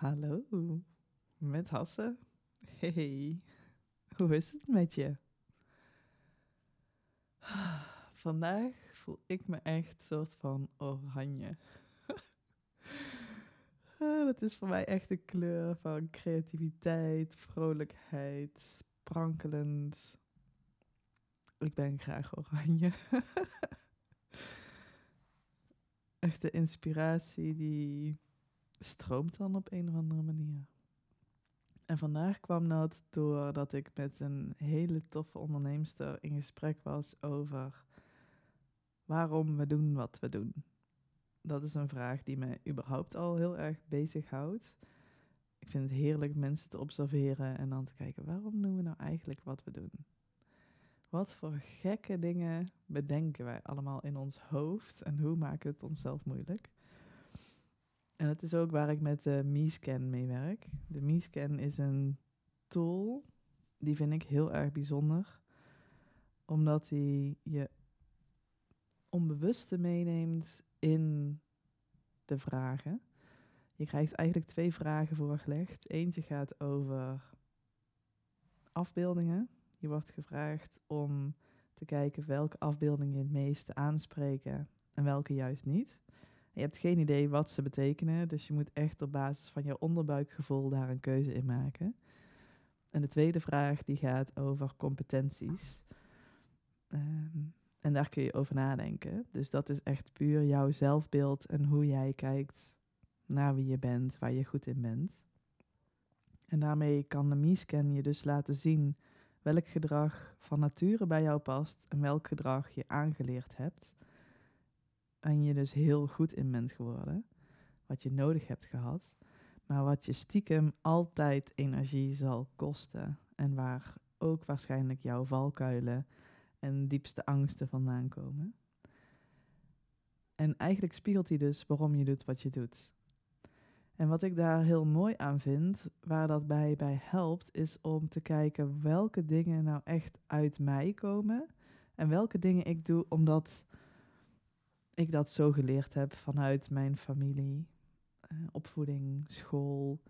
Hallo, met Hasse. Hey, hoe is het met je? Vandaag voel ik me echt soort van oranje. Ah, dat is voor mij echt een kleur van creativiteit, vrolijkheid, sprankelend. Ik ben graag oranje. echt de inspiratie die stroomt dan op een of andere manier. En vandaag kwam dat doordat ik met een hele toffe onderneemster in gesprek was over waarom we doen wat we doen. Dat is een vraag die mij überhaupt al heel erg bezighoudt. Ik vind het heerlijk mensen te observeren en dan te kijken waarom doen we nou eigenlijk wat we doen. Wat voor gekke dingen bedenken wij allemaal in ons hoofd en hoe maken we het onszelf moeilijk? En het is ook waar ik met de MeScan mee werk. De MeScan is een tool, die vind ik heel erg bijzonder, omdat hij je onbewuste meeneemt in de vragen. Je krijgt eigenlijk twee vragen voorgelegd. Eentje gaat over afbeeldingen. Je wordt gevraagd om te kijken welke afbeeldingen je het meeste aanspreken en welke juist niet. Je hebt geen idee wat ze betekenen, dus je moet echt op basis van je onderbuikgevoel daar een keuze in maken. En de tweede vraag die gaat over competenties. Ehm, en daar kun je over nadenken. Dus dat is echt puur jouw zelfbeeld en hoe jij kijkt naar wie je bent, waar je goed in bent. En daarmee kan de MeScan je dus laten zien welk gedrag van nature bij jou past en welk gedrag je aangeleerd hebt en je dus heel goed in bent geworden, wat je nodig hebt gehad, maar wat je stiekem altijd energie zal kosten en waar ook waarschijnlijk jouw valkuilen en diepste angsten vandaan komen. En eigenlijk spiegelt hij dus waarom je doet wat je doet. En wat ik daar heel mooi aan vind, waar dat bij, bij helpt, is om te kijken welke dingen nou echt uit mij komen en welke dingen ik doe omdat ik dat zo geleerd heb vanuit mijn familie, uh, opvoeding, school,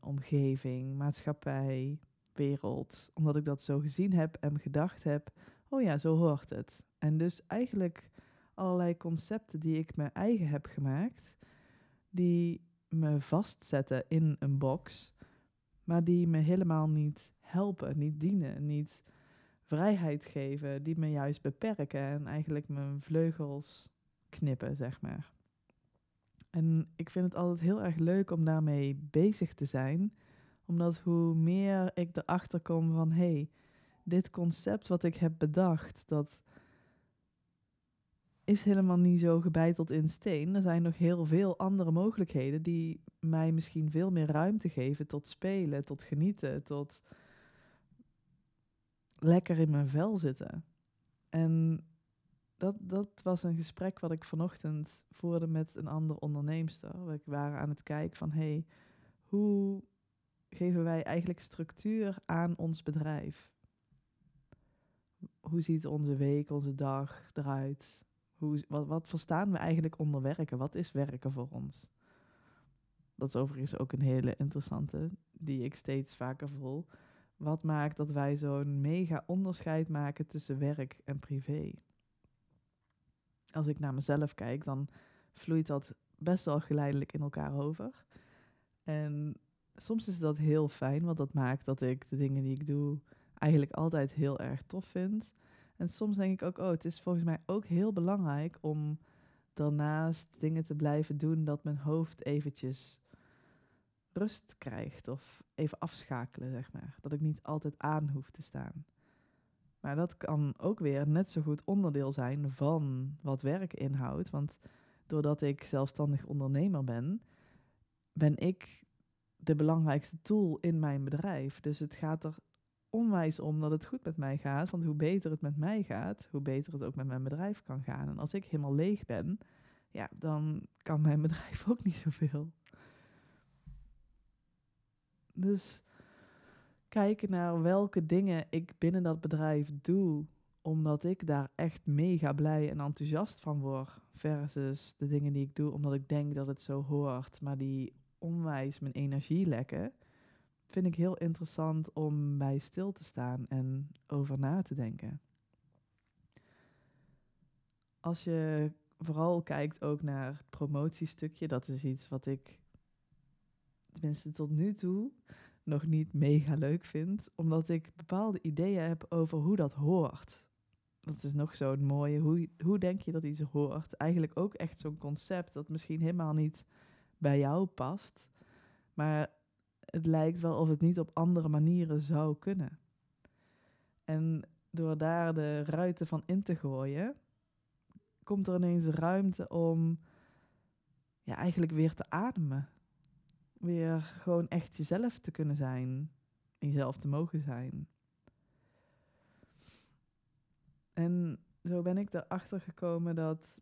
omgeving, maatschappij, wereld. Omdat ik dat zo gezien heb en gedacht heb, oh ja, zo hoort het. En dus eigenlijk allerlei concepten die ik mijn eigen heb gemaakt, die me vastzetten in een box, maar die me helemaal niet helpen, niet dienen, niet vrijheid geven, die me juist beperken en eigenlijk mijn vleugels knippen, zeg maar. En ik vind het altijd heel erg leuk om daarmee bezig te zijn, omdat hoe meer ik erachter kom van hé, hey, dit concept wat ik heb bedacht, dat is helemaal niet zo gebeiteld in steen. Er zijn nog heel veel andere mogelijkheden die mij misschien veel meer ruimte geven tot spelen, tot genieten, tot lekker in mijn vel zitten. En dat, dat was een gesprek wat ik vanochtend voerde met een andere onderneemster. We waren aan het kijken van, hey, hoe geven wij eigenlijk structuur aan ons bedrijf? Hoe ziet onze week, onze dag eruit? Hoe, wat, wat verstaan we eigenlijk onder werken? Wat is werken voor ons? Dat is overigens ook een hele interessante, die ik steeds vaker voel. Wat maakt dat wij zo'n mega onderscheid maken tussen werk en privé? Als ik naar mezelf kijk, dan vloeit dat best wel geleidelijk in elkaar over. En soms is dat heel fijn, want dat maakt dat ik de dingen die ik doe eigenlijk altijd heel erg tof vind. En soms denk ik ook, oh, het is volgens mij ook heel belangrijk om daarnaast dingen te blijven doen dat mijn hoofd eventjes rust krijgt of even afschakelen, zeg maar. Dat ik niet altijd aan hoef te staan. Maar dat kan ook weer net zo goed onderdeel zijn van wat werk inhoudt. Want doordat ik zelfstandig ondernemer ben, ben ik de belangrijkste tool in mijn bedrijf. Dus het gaat er onwijs om dat het goed met mij gaat. Want hoe beter het met mij gaat, hoe beter het ook met mijn bedrijf kan gaan. En als ik helemaal leeg ben, ja, dan kan mijn bedrijf ook niet zoveel. Dus kijken naar welke dingen ik binnen dat bedrijf doe, omdat ik daar echt mega blij en enthousiast van word, versus de dingen die ik doe omdat ik denk dat het zo hoort, maar die onwijs mijn energie lekken, vind ik heel interessant om bij stil te staan en over na te denken. Als je vooral kijkt ook naar het promotiestukje, dat is iets wat ik tenminste tot nu toe nog niet mega leuk vind, omdat ik bepaalde ideeën heb over hoe dat hoort. Dat is nog zo'n mooie, hoe, hoe denk je dat iets hoort? Eigenlijk ook echt zo'n concept dat misschien helemaal niet bij jou past, maar het lijkt wel of het niet op andere manieren zou kunnen. En door daar de ruiten van in te gooien, komt er ineens ruimte om ja, eigenlijk weer te ademen. Weer gewoon echt jezelf te kunnen zijn. Jezelf te mogen zijn. En zo ben ik erachter gekomen dat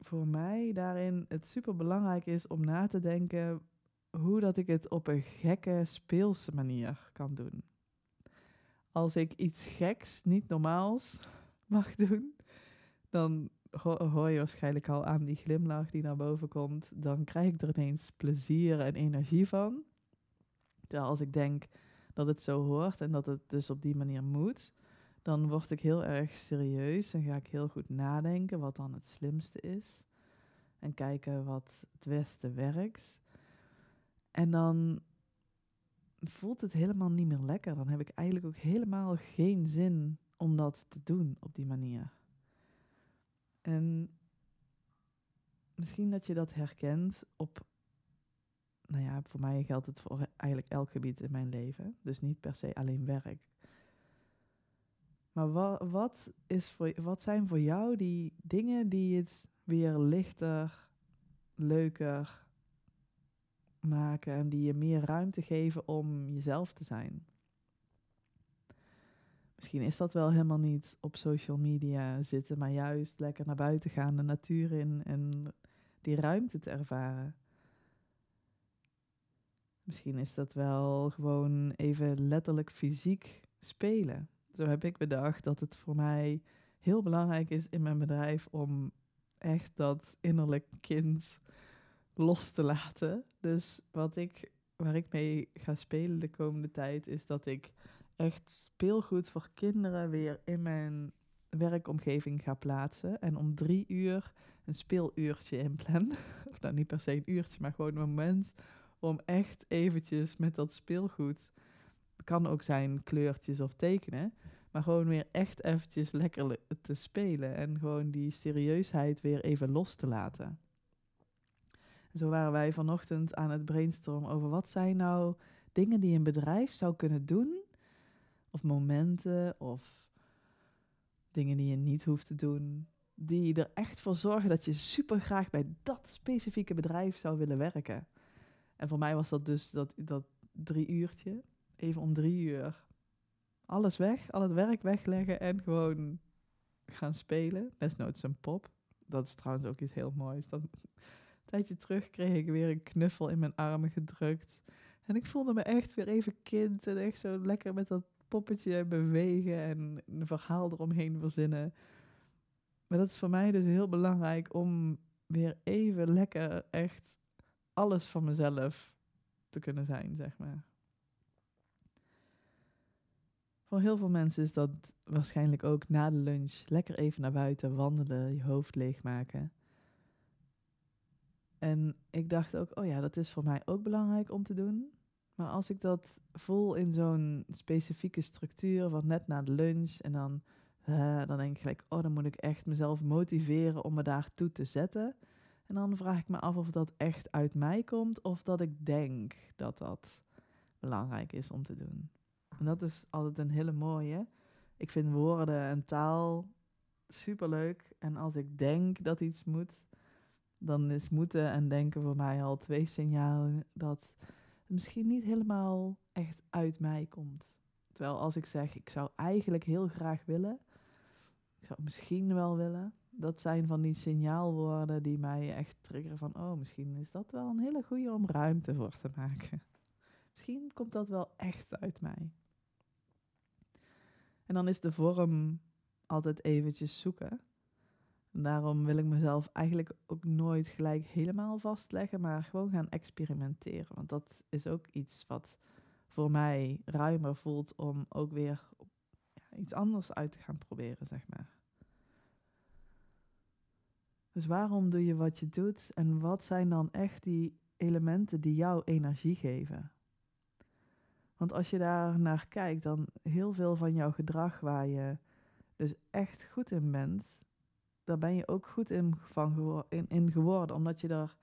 voor mij daarin het super belangrijk is om na te denken hoe dat ik het op een gekke, speelse manier kan doen. Als ik iets geks, niet normaals mag doen, dan hoor je waarschijnlijk al aan die glimlach die naar boven komt. Dan krijg ik er ineens plezier en energie van. Terwijl als ik denk dat het zo hoort en dat het dus op die manier moet, dan word ik heel erg serieus en ga ik heel goed nadenken wat dan het slimste is. En kijken wat het beste werkt. En dan voelt het helemaal niet meer lekker. Dan heb ik eigenlijk ook helemaal geen zin om dat te doen op die manier. En misschien dat je dat herkent op, nou ja, voor mij geldt het voor eigenlijk elk gebied in mijn leven. Dus niet per se alleen werk. Maar wa wat, is voor, wat zijn voor jou die dingen die het weer lichter, leuker maken en die je meer ruimte geven om jezelf te zijn? Misschien is dat wel helemaal niet op social media zitten, maar juist lekker naar buiten gaan, de natuur in en die ruimte te ervaren. Misschien is dat wel gewoon even letterlijk fysiek spelen. Zo heb ik bedacht dat het voor mij heel belangrijk is in mijn bedrijf om echt dat innerlijk kind los te laten. Dus wat ik, waar ik mee ga spelen de komende tijd, is dat ik echt speelgoed voor kinderen weer in mijn werkomgeving ga plaatsen. En om drie uur een speeluurtje inplan. of nou niet per se een uurtje, maar gewoon een moment om echt eventjes met dat speelgoed. Het kan ook zijn kleurtjes of tekenen. Maar gewoon weer echt eventjes lekker te spelen. En gewoon die serieusheid weer even los te laten. zo waren wij vanochtend aan het brainstormen over wat zijn nou dingen die een bedrijf zou kunnen doen of momenten of dingen die je niet hoeft te doen. Die er echt voor zorgen dat je super graag bij dat specifieke bedrijf zou willen werken. En voor mij was dat dus dat, dat drie uurtje. Even om drie uur. Alles weg, al het werk wegleggen en gewoon gaan spelen. Desnoods een pop. Dat is trouwens ook iets heel moois. Dat, een tijdje terug kreeg ik weer een knuffel in mijn armen gedrukt. En ik voelde me echt weer even kind en echt zo lekker met dat poppetje bewegen en een verhaal eromheen verzinnen. Maar dat is voor mij dus heel belangrijk om weer even lekker echt alles van mezelf te kunnen zijn, zeg maar. Voor heel veel mensen is dat waarschijnlijk ook na de lunch lekker even naar buiten wandelen, je hoofd leegmaken. En ik dacht ook, oh ja, dat is voor mij ook belangrijk om te doen. Maar als ik dat voel in zo'n specifieke structuur van net na de lunch en dan, uh, dan denk ik gelijk, oh dan moet ik echt mezelf motiveren om me daartoe te zetten. En dan vraag ik me af of dat echt uit mij komt of dat ik denk dat dat belangrijk is om te doen. En dat is altijd een hele mooie. Ik vind woorden en taal superleuk. En als ik denk dat iets moet, dan is moeten en denken voor mij al twee signalen dat misschien niet helemaal echt uit mij komt. Terwijl als ik zeg, ik zou eigenlijk heel graag willen, ik zou misschien wel willen, dat zijn van die signaalwoorden die mij echt triggeren van, oh, misschien is dat wel een hele goede om ruimte voor te maken. Misschien komt dat wel echt uit mij. En dan is de vorm altijd eventjes zoeken. Daarom wil ik mezelf eigenlijk ook nooit gelijk helemaal vastleggen, maar gewoon gaan experimenteren. Want dat is ook iets wat voor mij ruimer voelt om ook weer iets anders uit te gaan proberen, zeg maar. Dus waarom doe je wat je doet en wat zijn dan echt die elementen die jou energie geven? Want als je daar naar kijkt, dan heel veel van jouw gedrag waar je dus echt goed in bent, daar ben je ook goed in, van in, in geworden, omdat je daar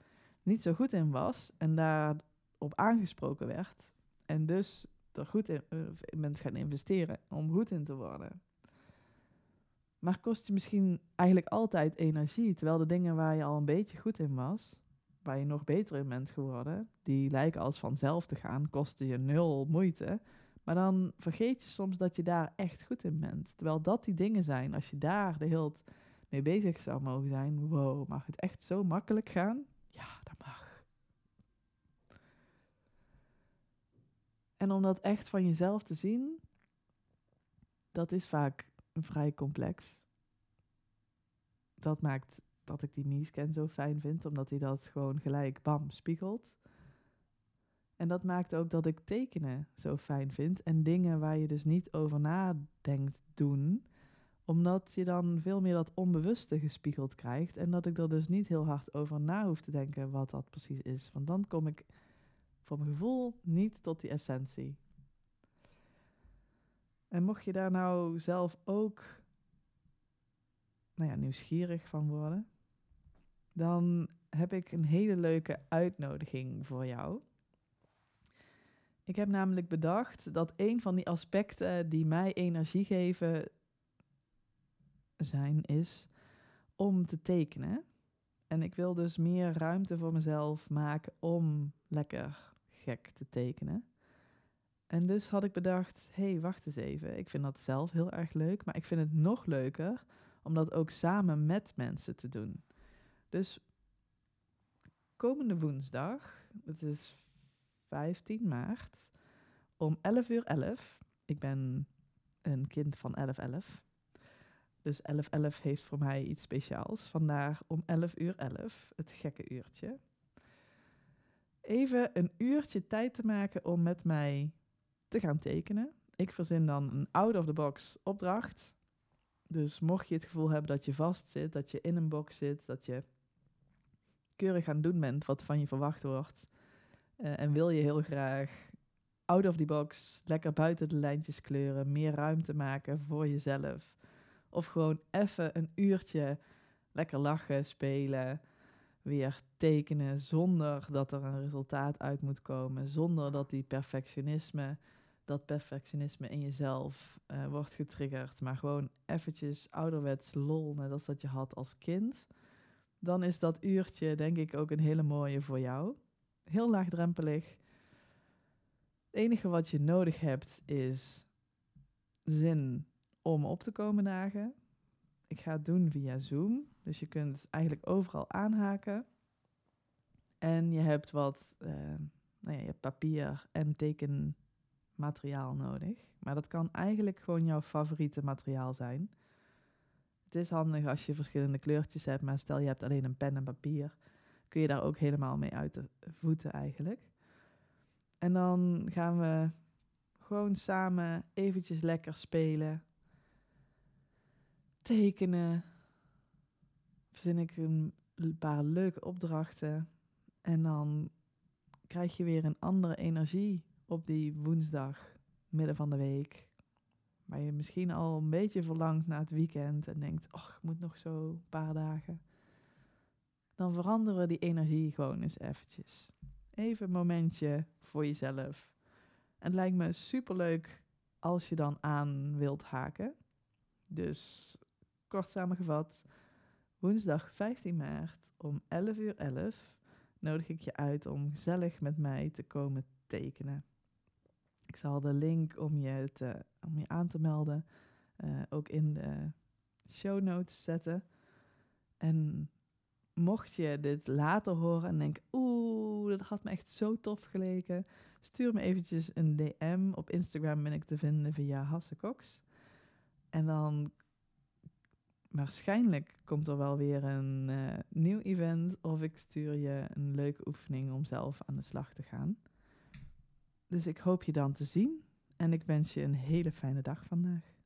niet zo goed in was en daarop aangesproken werd. En dus er goed in, uh, bent gaan investeren om goed in te worden. Maar kost je misschien eigenlijk altijd energie, terwijl de dingen waar je al een beetje goed in was, waar je nog beter in bent geworden, die lijken als vanzelf te gaan, kosten je nul moeite. Maar dan vergeet je soms dat je daar echt goed in bent. Terwijl dat die dingen zijn, als je daar de hele mee bezig zou mogen zijn, wow, mag het echt zo makkelijk gaan? Ja, dat mag. En om dat echt van jezelf te zien, dat is vaak vrij complex. Dat maakt dat ik die Miescan zo fijn vind, omdat hij dat gewoon gelijk bam spiegelt. En dat maakt ook dat ik tekenen zo fijn vind en dingen waar je dus niet over nadenkt doen, omdat je dan veel meer dat onbewuste gespiegeld krijgt en dat ik er dus niet heel hard over na hoef te denken wat dat precies is. Want dan kom ik voor mijn gevoel niet tot die essentie. En mocht je daar nou zelf ook nou ja, nieuwsgierig van worden, dan heb ik een hele leuke uitnodiging voor jou. Ik heb namelijk bedacht dat een van die aspecten die mij energie geven zijn, is om te tekenen. En ik wil dus meer ruimte voor mezelf maken om lekker gek te tekenen. En dus had ik bedacht, hé, hey, wacht eens even. Ik vind dat zelf heel erg leuk, maar ik vind het nog leuker om dat ook samen met mensen te doen. Dus komende woensdag, het is 15 maart, om 11 uur 11. Ik ben een kind van 1111. Dus 1111 heeft voor mij iets speciaals. Vandaar om 11 uur 11, het gekke uurtje. Even een uurtje tijd te maken om met mij te gaan tekenen. Ik verzin dan een out-of-the-box opdracht. Dus mocht je het gevoel hebben dat je vast zit, dat je in een box zit, dat je keurig aan het doen bent wat van je verwacht wordt, uh, en wil je heel graag out of the box, lekker buiten de lijntjes kleuren, meer ruimte maken voor jezelf, of gewoon even een uurtje lekker lachen, spelen, weer tekenen zonder dat er een resultaat uit moet komen, zonder dat die perfectionisme dat perfectionisme in jezelf uh, wordt getriggerd, maar gewoon eventjes ouderwets lol, net als dat je had als kind, dan is dat uurtje denk ik ook een hele mooie voor jou. Heel laagdrempelig. Het enige wat je nodig hebt is zin om op te komen dagen. Ik ga het doen via Zoom, dus je kunt eigenlijk overal aanhaken. En je hebt wat, uh, nou ja, je hebt papier en teken materiaal nodig. Maar dat kan eigenlijk gewoon jouw favoriete materiaal zijn. Het is handig als je verschillende kleurtjes hebt, maar stel je hebt alleen een pen en papier, kun je daar ook helemaal mee uit de voeten eigenlijk. En dan gaan we gewoon samen eventjes lekker spelen, tekenen, verzin ik een paar leuke opdrachten en dan krijg je weer een andere energie op die woensdag, midden van de week. Waar je misschien al een beetje verlangt naar het weekend en denkt, ach, ik moet nog zo een paar dagen. Dan veranderen die energie gewoon eens eventjes. Even een momentje voor jezelf. Het lijkt me superleuk als je dan aan wilt haken. Dus kort samengevat, woensdag 15 maart om 11 uur 11 nodig ik je uit om gezellig met mij te komen tekenen. Ik zal de link om je, te, om je aan te melden uh, ook in de show notes zetten. En mocht je dit later horen en denk, oeh, dat had me echt zo tof geleken, stuur me eventjes een DM. Op Instagram ben ik te vinden via Hassecox. En dan waarschijnlijk komt er wel weer een eh, nieuw event of ik stuur je een leuke oefening om zelf aan de slag te gaan. Dus ik hoop je dan te zien en ik wens je een hele fijne dag vandaag.